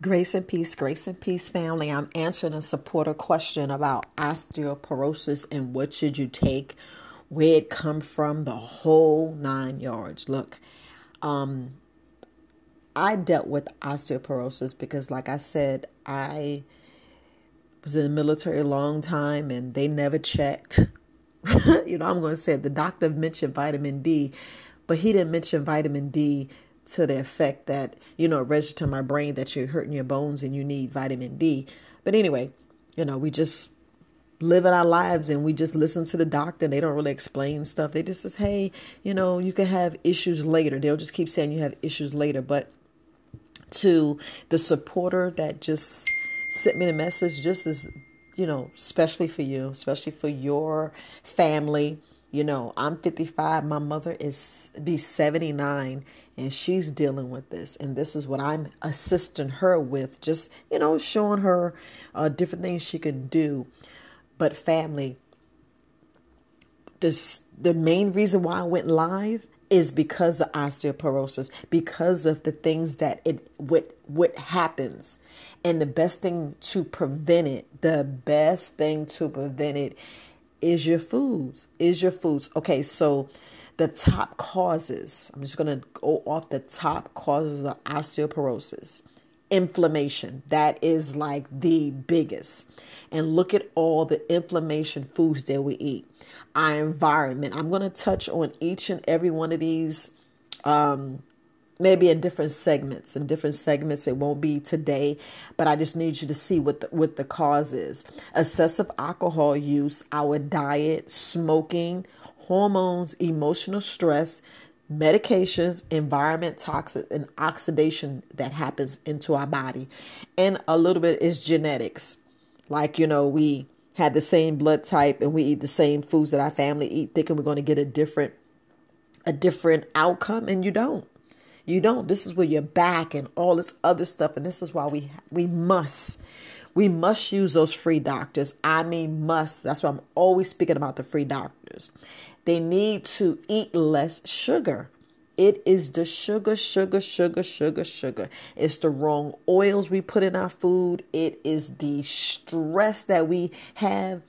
Grace and peace, grace and peace, family. I'm answering a supporter question about osteoporosis and what should you take, where it come from, the whole nine yards. Look, um, I dealt with osteoporosis because, like I said, I was in the military a long time and they never checked. you know, I'm going to say the doctor mentioned vitamin D, but he didn't mention vitamin D to the effect that, you know, register to my brain that you're hurting your bones and you need vitamin D. But anyway, you know, we just living our lives and we just listen to the doctor and they don't really explain stuff. They just says, hey, you know, you can have issues later. They'll just keep saying you have issues later. But to the supporter that just sent me the message, just as, you know, especially for you, especially for your family, you know, I'm 55, my mother is be 79 and she's dealing with this and this is what I'm assisting her with, just, you know, showing her uh, different things she can do. But family, this the main reason why I went live is because of osteoporosis, because of the things that it what what happens. And the best thing to prevent it, the best thing to prevent it is your foods. Is your foods. Okay, so the top causes, I'm just going to go off the top causes of osteoporosis. Inflammation, that is like the biggest. And look at all the inflammation foods that we eat. Our environment. I'm going to touch on each and every one of these um, maybe in different segments. In different segments it won't be today but i just need you to see what the, what the cause is. Excessive alcohol use our diet smoking hormones emotional stress medications environment toxic and oxidation that happens into our body. And a little bit is genetics. Like you know we had the same blood type and we eat the same foods that our family eat thinking we're going to get a different a different outcome and you don't you don't. This is where you're back and all this other stuff. And this is why we we must. We must use those free doctors. I mean must. That's why I'm always speaking about the free doctors. They need to eat less sugar. It is the sugar, sugar, sugar, sugar, sugar. It's the wrong oils we put in our food. It is the stress that we have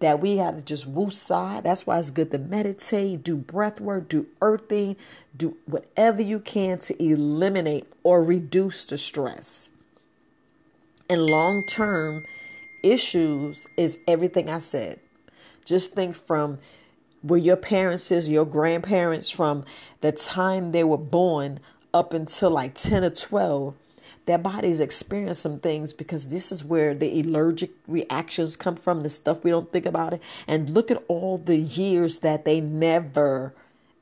that we have to just woosah. That's why it's good to meditate, do breath work, do earthing, do whatever you can to eliminate or reduce the stress. And long term issues is everything I said. Just think from where your parents is, your grandparents, from the time they were born up until like 10 or 12 their bodies experience some things because this is where the allergic reactions come from, the stuff we don't think about it. And look at all the years that they never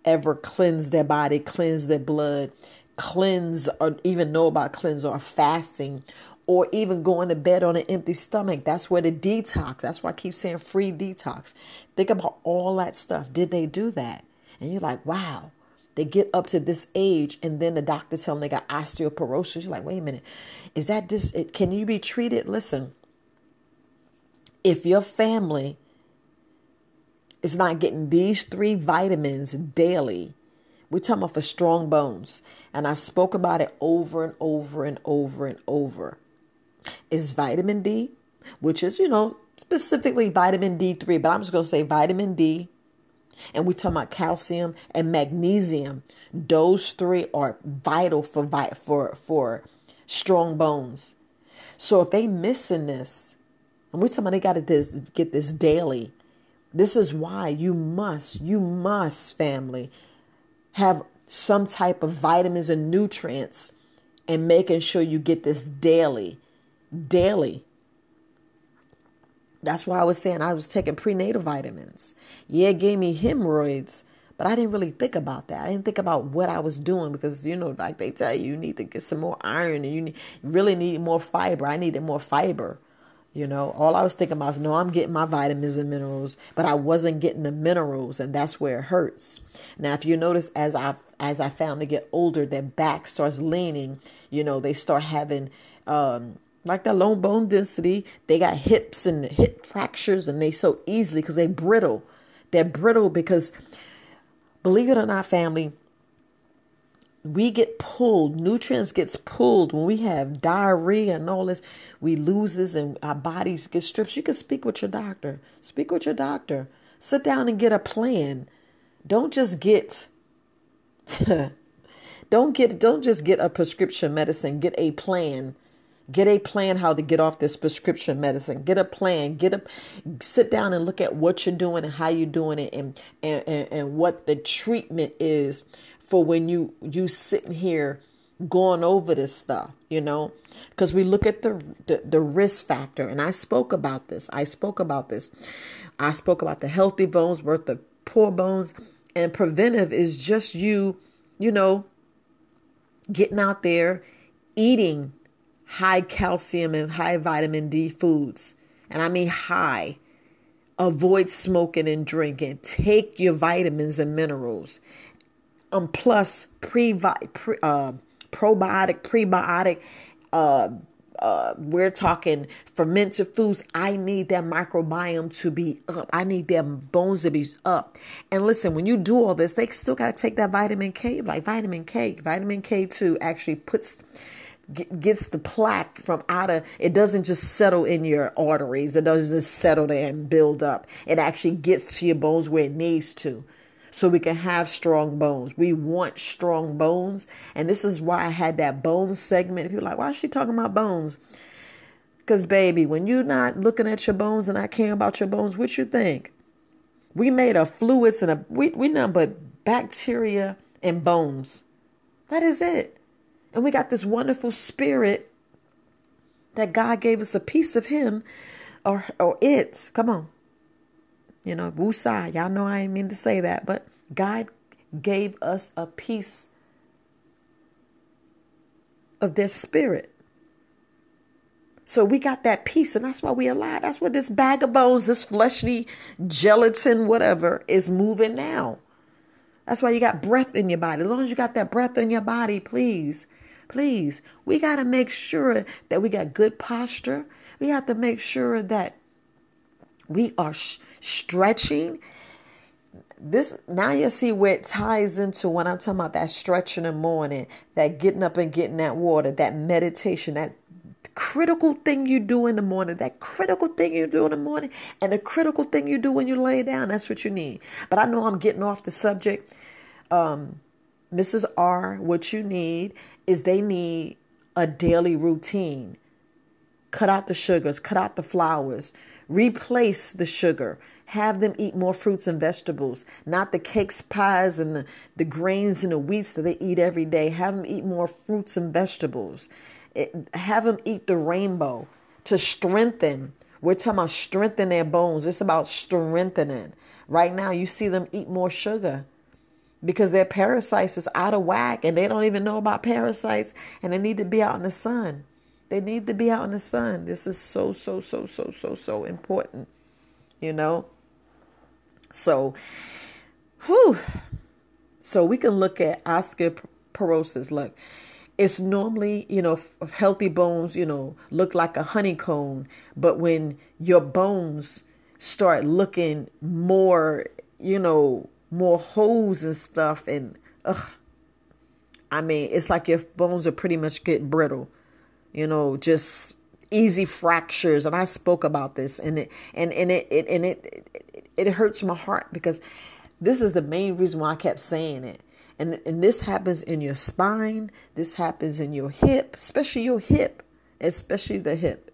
ever cleanse their body, cleanse their blood, cleanse or even know about cleanse or fasting or even going to bed on an empty stomach. That's where the detox. That's why I keep saying free detox. Think about all that stuff. Did they do that? And you're like, wow, they get up to this age, and then the doctor tell them they got osteoporosis. You're like, wait a minute, is that this? It, can you be treated? Listen, if your family is not getting these three vitamins daily, we're talking about for strong bones. And I spoke about it over and over and over and over. Is vitamin D, which is, you know, specifically vitamin D3, but I'm just going to say vitamin D, and we talk about calcium and magnesium. Those three are vital for for for strong bones. So if they missing this, and we're talking about they got to get this daily. This is why you must, you must, family, have some type of vitamins and nutrients and making sure you get this daily. Daily. That's why I was saying I was taking prenatal vitamins. Yeah, it gave me hemorrhoids, but I didn't really think about that. I didn't think about what I was doing because you know, like they tell you, you need to get some more iron and you need, really need more fiber. I needed more fiber. You know, all I was thinking about is no, I'm getting my vitamins and minerals, but I wasn't getting the minerals, and that's where it hurts. Now, if you notice, as I as I found to get older, their back starts leaning. You know, they start having um, like that low bone density. They got hips and hip fractures, and they so easily because they brittle. They're brittle because, believe it or not, family, we get pulled nutrients gets pulled when we have diarrhea and all this. We loses and our bodies get stripped. You can speak with your doctor. Speak with your doctor. Sit down and get a plan. Don't just get don't get don't just get a prescription medicine get a plan get a plan how to get off this prescription medicine. Get a plan. Get a sit down and look at what you're doing and how you're doing it and and, and, and what the treatment is for when you you sitting here going over this stuff you know? Because we look at the, the, the risk factor. And i spoke about this. I spoke about this. I spoke about the healthy bones versus the poor bones. And preventive is just you you know getting out there eating high calcium and high vitamin d foods and i mean high avoid smoking and drinking take your vitamins and minerals um, plus pre, pre uh, probiotic, prebiotic. Uh, uh, we're talking fermented foods. I need that microbiome to be up. I need them bones to be up. And listen, when you do all this, they still got to take that vitamin K, like vitamin K. Vitamin K2 actually puts gets the plaque from out of it doesn't just settle in your arteries it doesn't just settle there and build up it actually gets to your bones where it needs to so we can have strong bones. We want strong bones. And this is why I had that bones segment. If you're like, why is she talking about bones? Because, baby, when you're not looking at your bones and I care about your bones, what you think? We made a fluids and a we we nothing but bacteria and bones. That is it. And we got this wonderful spirit that God gave us a piece of him or or it. Come on. You know, woosah. Y'all know I didn't mean to say that, but God gave us a piece of their spirit. So we got that piece, and that's why we alive. That's what this bag of bones, this fleshly gelatin, whatever, is moving now. That's why you got breath in your body. As long as you got that breath in your body, please, please, we got to make sure that we got good posture. We have to make sure that we are sh- stretching this now you see where it ties into when I'm talking about that stretch in the morning, that getting up and getting that water, that meditation, that critical thing you do in the morning, that critical thing you do in the morning, and the critical thing you do when you lay down. That's what you need. But I know I'm getting off the subject. Um, Mrs. R, what you need is they need a daily routine. Cut out the sugars, cut out the flours, replace the sugar have them eat more fruits and vegetables, not the cakes, pies, and the, the grains and the wheats that they eat every day. Have them eat more fruits and vegetables. It, have them eat the rainbow to strengthen. We're talking about strengthen their bones. It's about strengthening. Right now, you see them eat more sugar because their parasites is out of whack and they don't even know about parasites and they need to be out in the sun. They need to be out in the sun. This is so, so, so, so, so, so important. You know? So, whew. So we can look at osteoporosis. Look, it's normally, you know, healthy bones, you know, look like a honeycomb. But when your bones start looking more, you know, more holes and stuff, and ugh, I mean, it's like your bones are pretty much get brittle, you know, just easy fractures. And I spoke about this, and it and and it, it and it, it it hurts my heart because this is the main reason why I kept saying it. And, and this happens in your spine, this happens in your hip, especially your hip, especially the hip.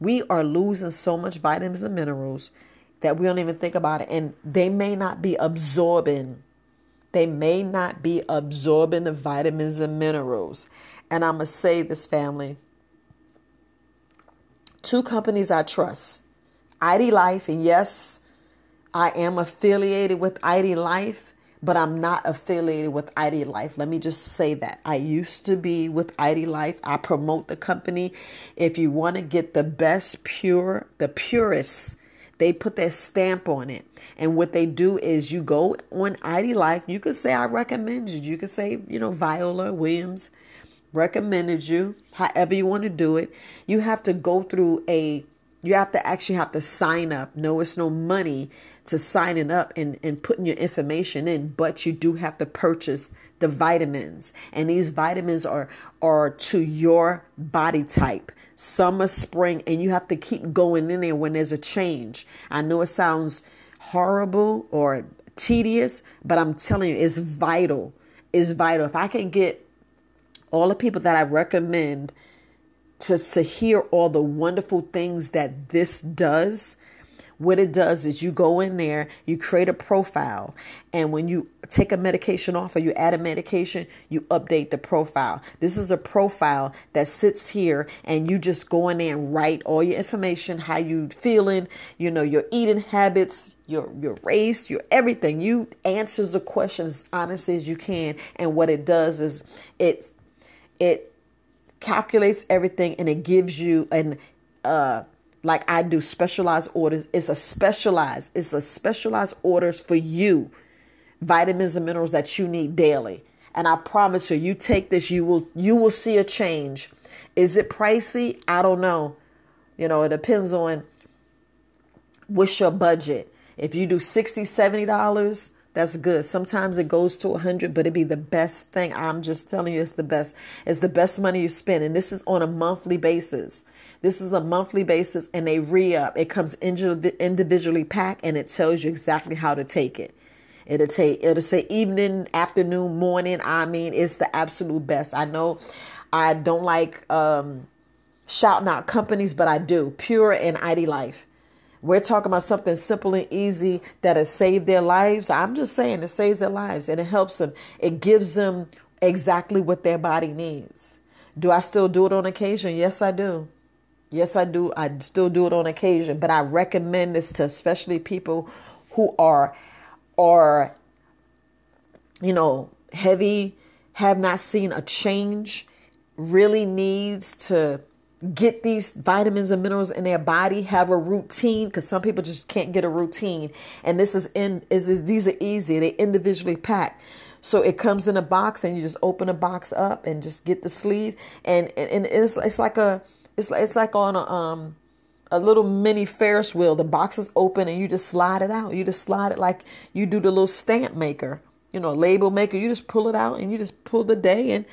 We are losing so much vitamins and minerals that we don't even think about it. And they may not be absorbing, they may not be absorbing the vitamins and minerals. And I'm going to say this, family two companies I trust ID Life, and yes, I am affiliated with ID Life, but I'm not affiliated with ID Life. Let me just say that. I used to be with ID Life. I promote the company. If you want to get the best pure, the purest, they put their stamp on it. And what they do is you go on ID Life. You could say I recommended you. You could say, you know, Viola Williams recommended you, however you want to do it. You have to go through a You have to actually have to sign up. No, it's no money to signing up and, and putting your information in, but you do have to purchase the vitamins. And these vitamins are are to your body type. Summer, spring, and you have to keep going in there when there's a change. I know it sounds horrible or tedious, but I'm telling you, it's vital. It's vital. If I can get all the people that I recommend to, to hear all the wonderful things that this does, what it does is you go in there, you create a profile, and when you take a medication off or you add a medication, you update the profile. This is a profile that sits here, and you just go in there and write all your information, how you feeling, you know, your eating habits, your your race, your everything. You answers the questions as honestly as you can, and what it does is it it calculates everything and it gives you an uh like I do specialized orders. It's a specialized, it's a specialized orders for you, vitamins and minerals that you need daily. And I promise you, you take this, you will you will see a change. Is it pricey? I don't know. You know, it depends on what's your budget. If you do 60 70 dollars, that's good. Sometimes it goes to 100, but it'd be the best thing. I'm just telling you, it's the best. It's the best money you spend. And this is on a monthly basis. This is a monthly basis and they re up. It comes individually packed and it tells you exactly how to take it. It'll take it'll say evening, afternoon, morning. I mean, it's the absolute best. I know I don't like um shouting out companies, but I do. Pure and ID Life. We're talking about something simple and easy that has saved their lives. I'm just saying it saves their lives and it helps them. It gives them exactly what their body needs. Do I still do it on occasion? Yes, I do. Yes, I do. I still do it on occasion, but I recommend this to especially people who are are you know, heavy, have not seen a change, really needs to get these vitamins and minerals in their body have a routine because some people just can't get a routine and this is in is these are easy they individually packed so it comes in a box and you just open a box up and just get the sleeve and and, it's it's like a it's like it's like on a um a little mini Ferris wheel. The box is open and you just slide it out. You just slide it like you do the little stamp maker, you know, label maker. You just pull it out and you just pull the day and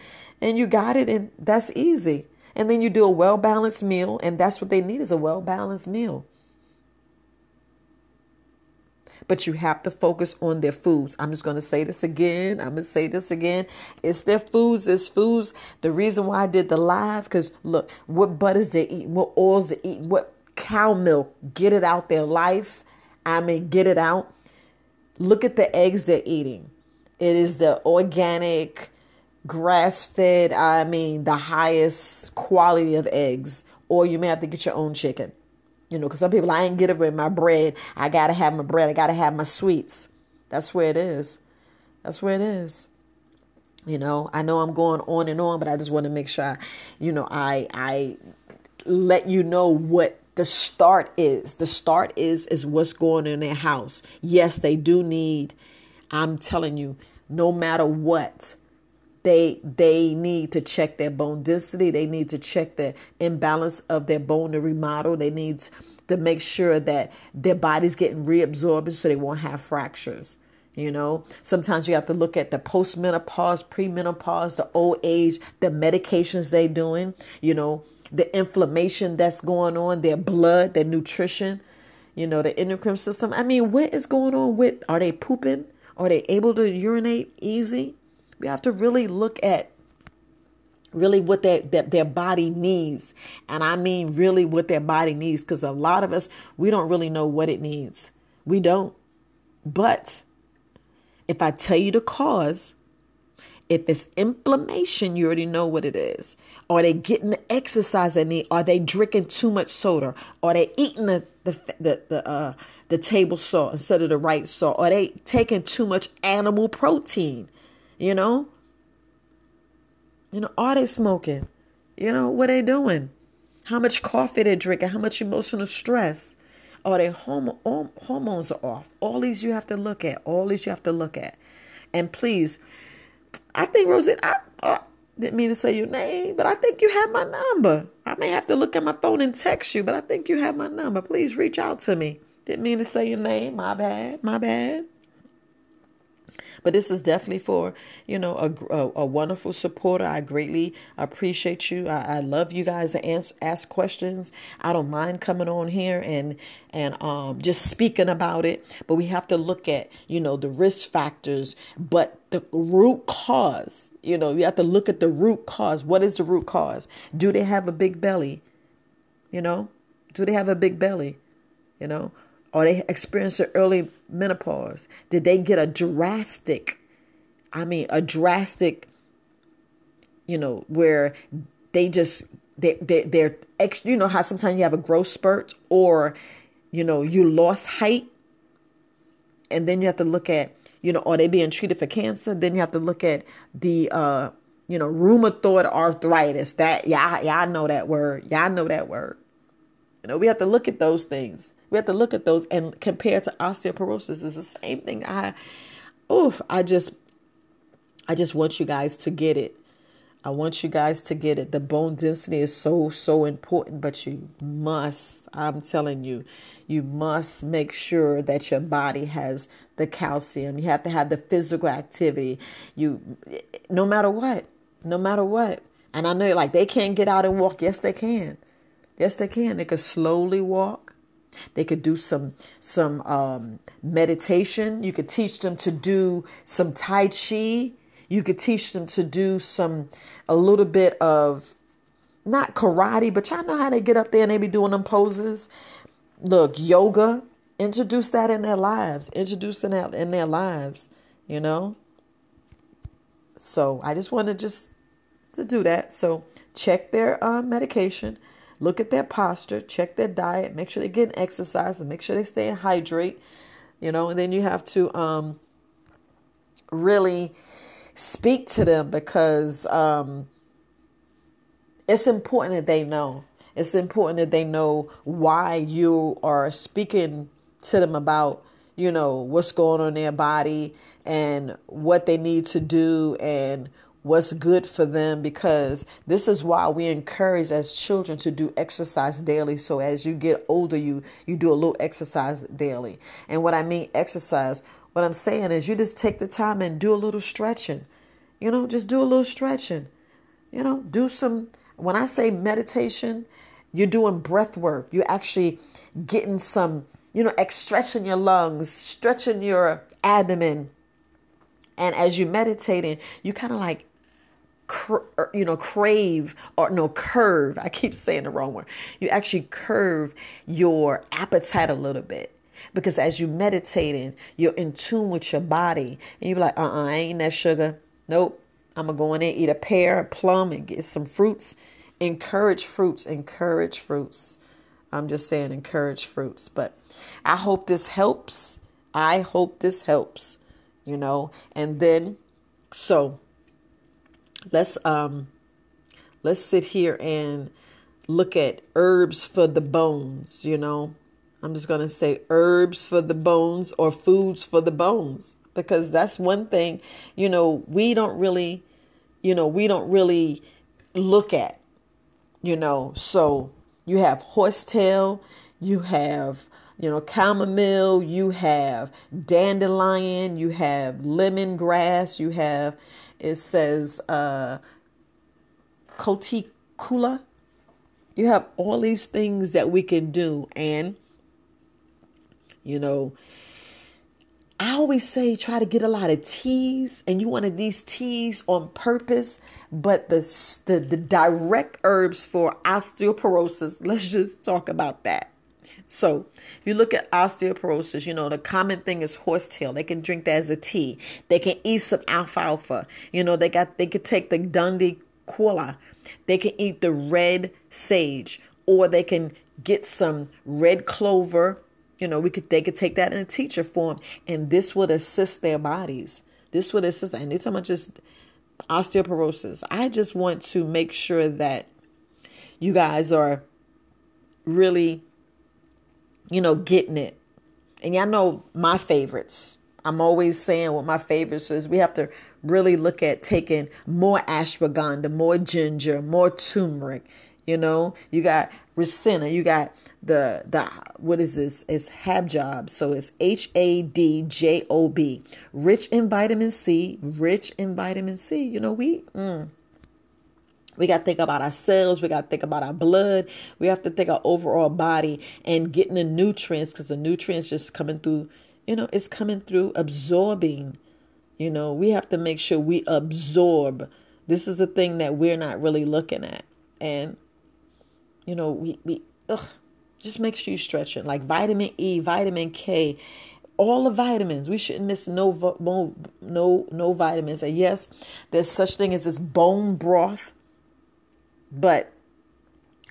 and you got it and that's easy. And then you do a well balanced meal, and that's what they need is a well balanced meal. But you have to focus on their foods. I'm just going to say this again. I'm going to say this again. It's their foods. It's foods. The reason why I did the live, because look, what butters they're eating, what oils they're eating, what cow milk, get it out their life. I mean, get it out. Look at the eggs they're eating. It is the organic, grass fed, I mean, the highest quality of eggs, or you may have to get your own chicken. You know, because some people, I ain't get it with my bread. I got to have my bread. I got to have my sweets. That's where it is. That's where it is. You know, I know I'm going on and on, but I just want to make sure, you know, I I let you know what the start is. The start is is what's going in their house. Yes, they do need. I'm telling you, no matter what, they they need to check their bone density. They need to check the imbalance of their bone to remodel. They need to make sure that their body's getting reabsorbed so they won't have fractures you know? Sometimes you have to look at the postmenopause premenopause the old age the medications they're doing you know? The inflammation that's going on their blood their nutrition you know the endocrine system. I mean what is going on with are they pooping? Are they able to urinate easy we have to really look at really what their, their, their body needs. And I mean really what their body needs because a lot of us, we don't really know what it needs. We don't. But if I tell you the cause, if it's inflammation, you already know what it is. Are they getting the exercise they need? Are they drinking too much soda? Are they eating the the the the, uh, the table salt instead of the right salt? Are they taking too much animal protein? You know? You know, are they smoking? You know, what they doing? How much coffee they drinking? How much emotional stress? Are their horm- hormones are off? All these you have to look at. All these you have to look at. And please, I think Rosie, I, I didn't mean to say your name, but I think you have my number. I may have to look at my phone and text you, but I think you have my number. Please reach out to me. Didn't mean to say your name. My bad. My bad. But this is definitely for, you know, a, a, a wonderful supporter. I greatly appreciate you. I, I love you guys to ask, ask questions. I don't mind coming on here and and um, just speaking about it. But we have to look at, you know, the risk factors, but the root cause. You know, you have to look at the root cause. What is the root cause? Do they have a big belly? You know, do they have a big belly? You know, or they experienced an early menopause? Did they get a drastic, I mean, a drastic, you know, where they just, they, they, they're extra, you know, how sometimes you have a growth spurt or, you know, you lost height. And then you have to look at, you know, are they being treated for cancer? Then you have to look at the, uh, you know, rheumatoid arthritis. That, yeah, yeah, I know that word. Y'all know that word. You know, we have to look at those things. We have to look at those and compare to osteoporosis. It's the same thing. I, oof, I just, I just want you guys to get it. I want you guys to get it. The bone density is so, so important, but you must, I'm telling you, you must make sure that your body has the calcium. You have to have the physical activity. You, no matter what, no matter what. And I know like they can't get out and walk. Yes, they can. Yes, they can. They could slowly walk. They could do some some um, meditation. You could teach them to do some tai chi. You could teach them to do some a little bit of not karate, but y'all know how they get up there and they be doing them poses. Look, yoga. Introduce that in their lives. Introduce that in their lives. You know. So I just wanted just to do that. So check their uh, medication look at their posture, check their diet, make sure they're getting exercise, and make sure they stay in hydrate. You know, and then you have to um, really speak to them because um, it's important that they know. It's important that they know why you are speaking to them about, you know, what's going on in their body and what they need to do and what's good for them because this is why we encourage as children to do exercise daily. So as you get older you you do a little exercise daily. And what i mean exercise what i'm saying is you just take the time and do a little stretching. You know just do a little stretching. You know do some when i say meditation you're doing breath work. You're actually getting some you know stretching your lungs stretching your abdomen. And as you're meditating you kind of like Er, you know crave or no curve i keep saying the wrong word. You actually curve your appetite a little bit. Because as you meditating you're in tune with your body and you're like uh-uh i ain't that sugar. Nope. I'm gonna go in there eat a pear a plum and get some fruits. Encourage fruits encourage fruits. I'm just saying encourage fruits but i hope this helps. I hope this helps you know? And then so let's um let's sit here and look at herbs for the bones, you know. I'm just going to say herbs for the bones or foods for the bones because that's one thing, you know, we don't really, you know, we don't really look at, you know. So you have horsetail, you have, you know, chamomile, you have dandelion, you have lemongrass, you have it says uh, Coticula. You have all these things that we can do. And, you know, I always say try to get a lot of teas, and you wanted these teas on purpose. But the, the the direct herbs for osteoporosis, let's just talk about that. So, if you look at osteoporosis, you know, the common thing is horsetail. They can drink that as a tea. They can eat some alfalfa. You know, they got they could take the Dundee Quilla. They can eat the red sage or they can get some red clover. You know, we could they could take that in a teacher form and this would assist their bodies. This would assist and they're about just osteoporosis. I just want to make sure that you guys are really you know, getting it. And y'all know my favorites. I'm always saying what my favorites is. We have to really look at taking more ashwagandha, more ginger, more turmeric, You know, you got Ricina, you got the the what is this? It's Hadjob, so it's H A D J O B. Rich in vitamin C, rich in vitamin C. You know, we mm, we got to think about ourselves. We got to think about our blood. We have to think our overall body and getting the nutrients because the nutrients just coming through, you know, it's coming through absorbing. You know, we have to make sure we absorb. This is the thing that we're not really looking at. And you know, we, we ugh, just make sure you stretch it. Like vitamin E, vitamin K, all the vitamins. We shouldn't miss no no no no vitamins. And yes, there's such thing as this bone broth, but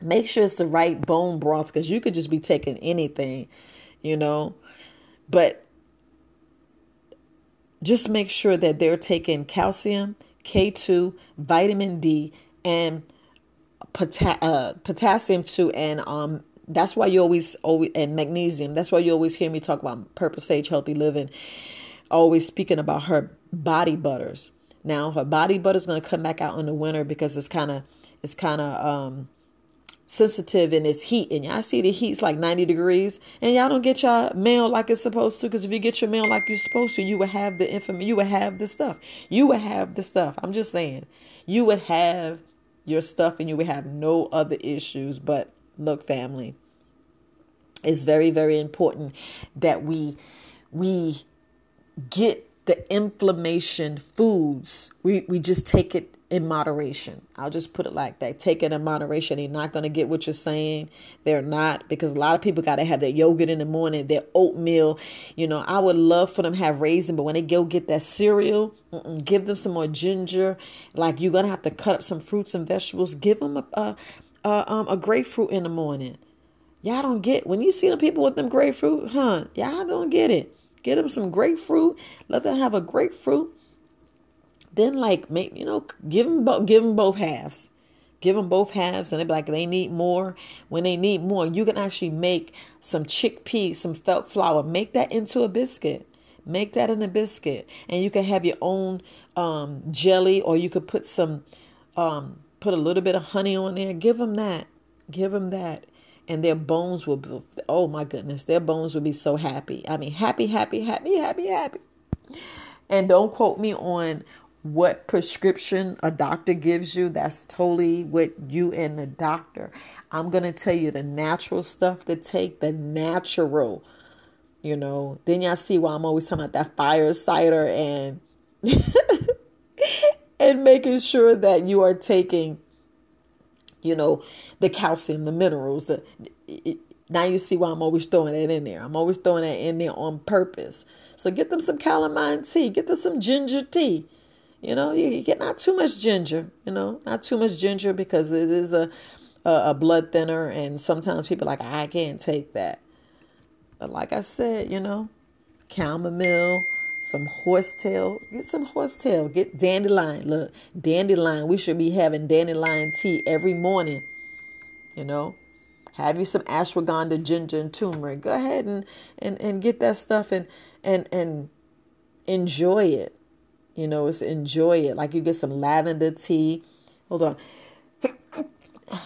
make sure it's the right bone broth because you could just be taking anything, you know. But just make sure that they're taking calcium, K2, vitamin D, and pota- uh, potassium too, and um, that's why you always always and magnesium. That's why you always hear me talk about Purpose Age Healthy Living. Always speaking about her body butters. Now her body butter is going to come back out in the winter because it's kind of it's kind of um, sensitive and its heat. And y'all see the heat's like 90 degrees. And y'all don't get your mail like it's supposed to. Because if you get your mail like you're supposed to, you would have the information. You would have the stuff. You would have the stuff. I'm just saying. You would have your stuff and you would have no other issues. But look, family, it's very, very important that we we get the inflammation foods. We we just take it in moderation. I'll just put it like that. Take it in moderation. You're not going to get what you're saying. They're not because a lot of people got to have their yogurt in the morning, their oatmeal. You know, I would love for them have raisin, but when they go get that cereal, give them some more ginger. Like you're going to have to cut up some fruits and vegetables. Give them a, a, a, um, a grapefruit in the morning. Y'all don't get when you see the people with them grapefruit, huh? Y'all don't get it. Get them some grapefruit. Let them have a grapefruit then like make you know give them both give them both halves. Give them both halves and they be like they need more. When they need more you can actually make some chickpea some felt flour. Make that into a biscuit. Make that in a biscuit. And you can have your own um, jelly or you could put some um, put a little bit of honey on there. Give them that. Give them that. And their bones will be, oh my goodness their bones will be so happy. I mean happy happy happy happy happy. And don't quote me on what prescription a doctor gives you. That's totally what you and the doctor. I'm going to tell you the natural stuff to take, the natural, you know. Then y'all see why I'm always talking about that fire cider and and making sure that you are taking you know the calcium the minerals the it, now you see why I'm always throwing that in there. I'm always throwing that in there on purpose. So get them some calamine tea, get them some ginger tea you know, you, get not too much ginger, you know, not too much ginger because it is a, a, a blood thinner. And sometimes people like, I can't take that. But like I said, you know, chamomile, some horsetail. Get some horsetail. Get dandelion. Look, dandelion. We should be having dandelion tea every morning. You know, have you some ashwagandha, ginger, and turmeric. Go ahead and and and get that stuff and and and enjoy it. You know, it's enjoy it. Like you get some lavender tea. Hold on.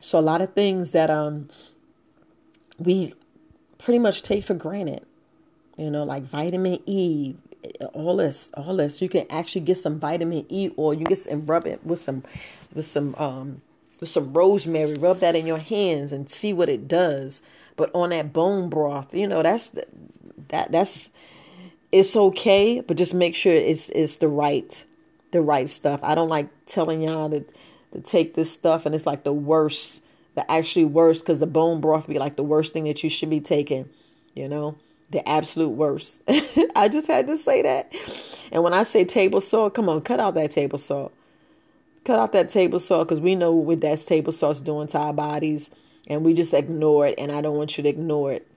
So a lot of things that um we pretty much take for granted. You know, like vitamin E, all this, all this. You can actually get some vitamin E or you get and rub it with some with some um with some rosemary. Rub that in your hands and see what it does. But on that bone broth, you know, that's the, that that's it's okay, but just make sure it's it's the right the right stuff. I don't like telling y'all to to take this stuff and it's like the worst, the actually worst, because the bone broth be like the worst thing that you should be taking, you know, the absolute worst. I just had to say that. And when I say table salt, come on, cut out that table salt. Cut out that table salt because we know what that table salt's doing to our bodies and we just ignore it. And I don't want you to ignore it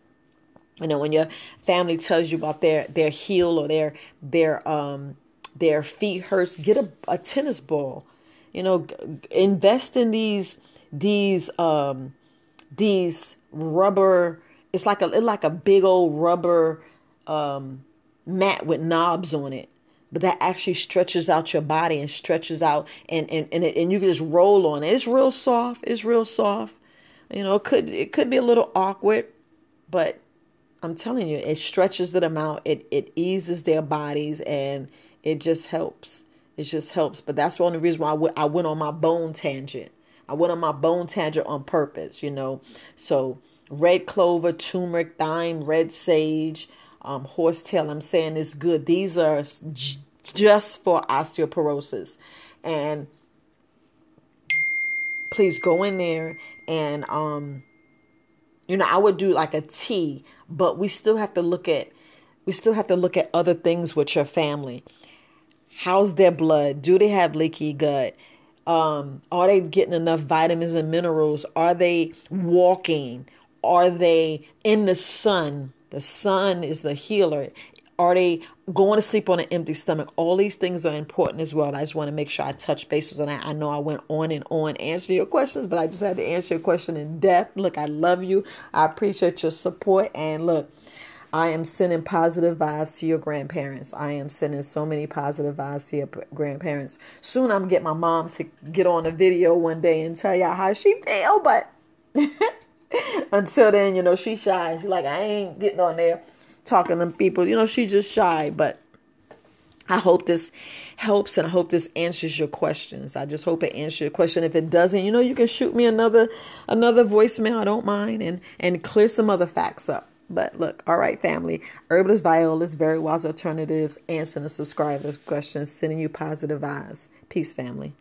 you know when your family tells you about their their heel or their their um their feet hurts get a, a tennis ball you know invest in these these um these rubber it's like a it's like a big old rubber um mat with knobs on it but that actually stretches out your body and stretches out and and and, it, and you can just roll on it. It's real soft. It's real soft. You know, it could it could be a little awkward, but I'm telling you, it stretches them out. It it eases their bodies and it just helps. It just helps. But that's the only reason why I, w- I went on my bone tangent. I went on my bone tangent on purpose, you know. So red clover, turmeric, thyme, red sage, um, horsetail. I'm saying is good. These are j- just for osteoporosis, and please go in there and um, you know, I would do like a tea, but we still have to look at we still have to look at other things with your family. How's their blood? Do they have leaky gut? Um, are they getting enough vitamins and minerals? Are they walking? Are they in the sun? The sun is the healer. Are they going to sleep on an empty stomach? All these things are important as well. I just want to make sure I touch bases on that. I know I went on and on answering your questions, but I just had to answer your question in depth. Look, I love you. I appreciate your support. And look, I am sending positive vibes to your grandparents. I am sending so many positive vibes to your grandparents. Soon I'm get my mom to get on a video one day and tell y'all how she feel, but until then, you know, she's shy. She's like, I ain't getting on there talking to people. You know, she's just shy, but I hope this helps and I hope this answers your questions. I just hope it answers your question. If it doesn't, you know, you can shoot me another another voicemail. I don't mind and and clear some other facts up. But look, all right, family. Herbalist Violas, Very Wise Alternatives, answering the subscribers' questions, sending you positive vibes. Peace, family.